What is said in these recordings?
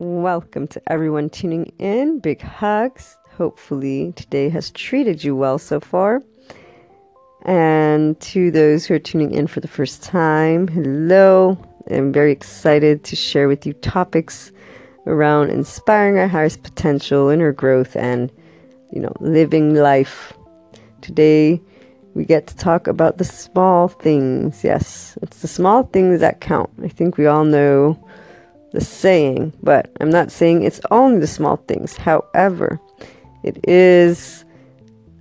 Welcome to everyone tuning in. Big hugs. Hopefully, today has treated you well so far. And to those who are tuning in for the first time, hello. I'm very excited to share with you topics around inspiring our highest potential, inner growth, and you know, living life. Today, we get to talk about the small things. Yes, it's the small things that count. I think we all know the saying, but I'm not saying it's only the small things. However, it is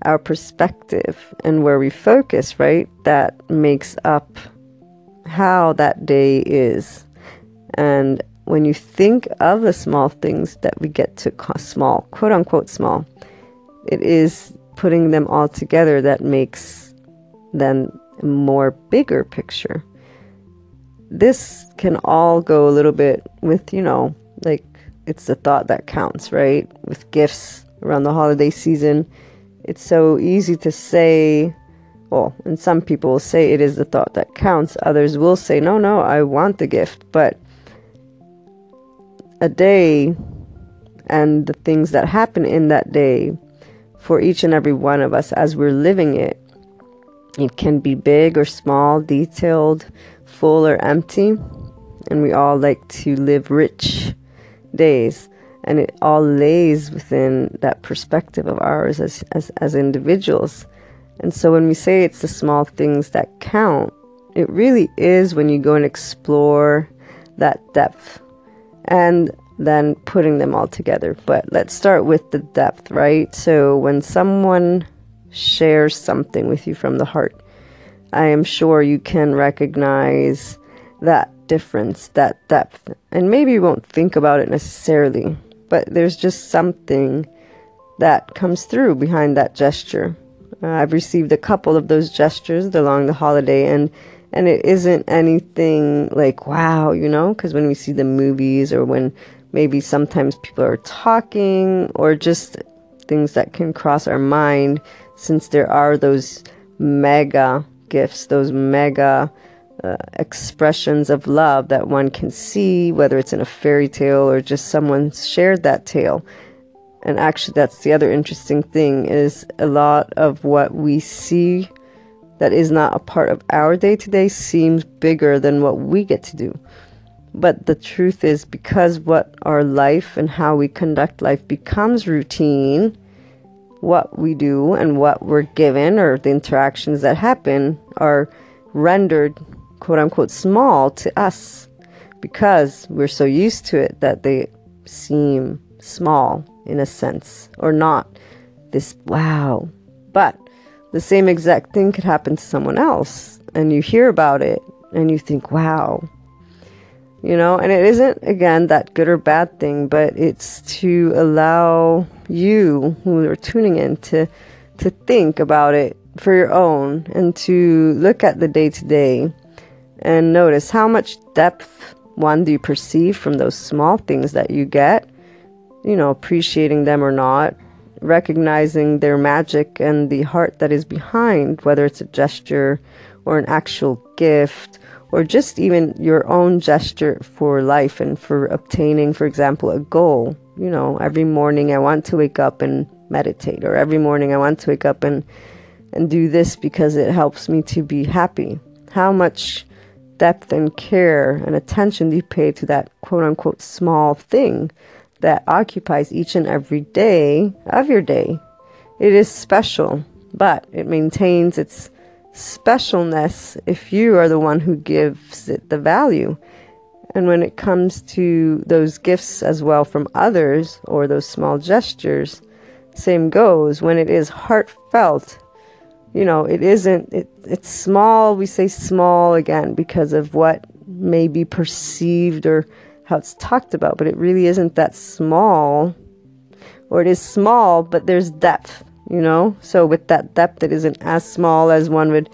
our perspective and where we focus, right? That makes up how that day is. And when you think of the small things that we get to call small, quote unquote small, it is putting them all together that makes a more bigger picture. This can all go a little bit with, you know, like it's the thought that counts, right? With gifts around the holiday season, it's so easy to say, well, and some people will say it is the thought that counts. Others will say, no, no, I want the gift. But a day and the things that happen in that day for each and every one of us as we're living it it can be big or small, detailed, full or empty. And we all like to live rich days. And it all lays within that perspective of ours as, as, as individuals. And so when we say it's the small things that count, it really is when you go and explore that depth and then putting them all together. But let's start with the depth, right? So when someone shares something with you from the heart, I am sure you can recognize that difference, that depth. And maybe you won't think about it necessarily, but there's just something that comes through behind that gesture. Uh, I've received a couple of those gestures along the holiday, and and it isn't anything like wow, you know, because when we see the movies or when maybe sometimes people are talking or just things that can cross our mind, since there are those mega gifts, those mega uh, expressions of love that one can see, whether it's in a fairy tale or just someone shared that tale. And actually, that's the other interesting thing is a lot of what we see that is not a part of our day to day seems bigger than what we get to do. But the truth is, because what our life and how we conduct life becomes routine, what we do and what we're given or the interactions that happen are rendered quote unquote small to us because we're so used to it that they seem small in a sense or not this wow. But the same exact thing could happen to someone else and you hear about it and you think wow you know? And it isn't again that good or bad thing but it's to allow you who are tuning in to to think about it for your own and to look at the day to day and notice how much depth one do you perceive from those small things that you get? You know appreciating them or not recognizing their magic and the heart that is behind whether it's a gesture or an actual gift or just even your own gesture for life and for obtaining, for example, a goal. You know, every morning I want to wake up and meditate, or every morning I want to wake up and and do this because it helps me to be happy. How much depth and care and attention do you pay to that quote unquote small thing that occupies each and every day of your day? It is special, but it maintains its specialness if you are the one who gives it the value. And when it comes to those gifts as well from others or those small gestures, same goes. When it is heartfelt, you know, it isn't, it, it's small. We say small again because of what may be perceived or how it's talked about, but it really isn't that small. Or it is small, but there's depth you know? So with that depth, it isn't as small as one would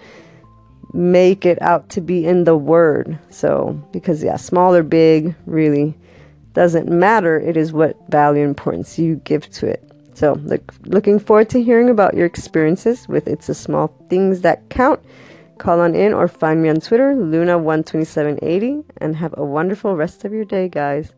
make it out to be in the word. So, because yeah, small or big really doesn't matter. It is what value and importance you give to it. So, look, looking forward to hearing about your experiences with It's the Small Things That Count. Call on in or find me on Twitter, Luna12780, and have a wonderful rest of your day, guys.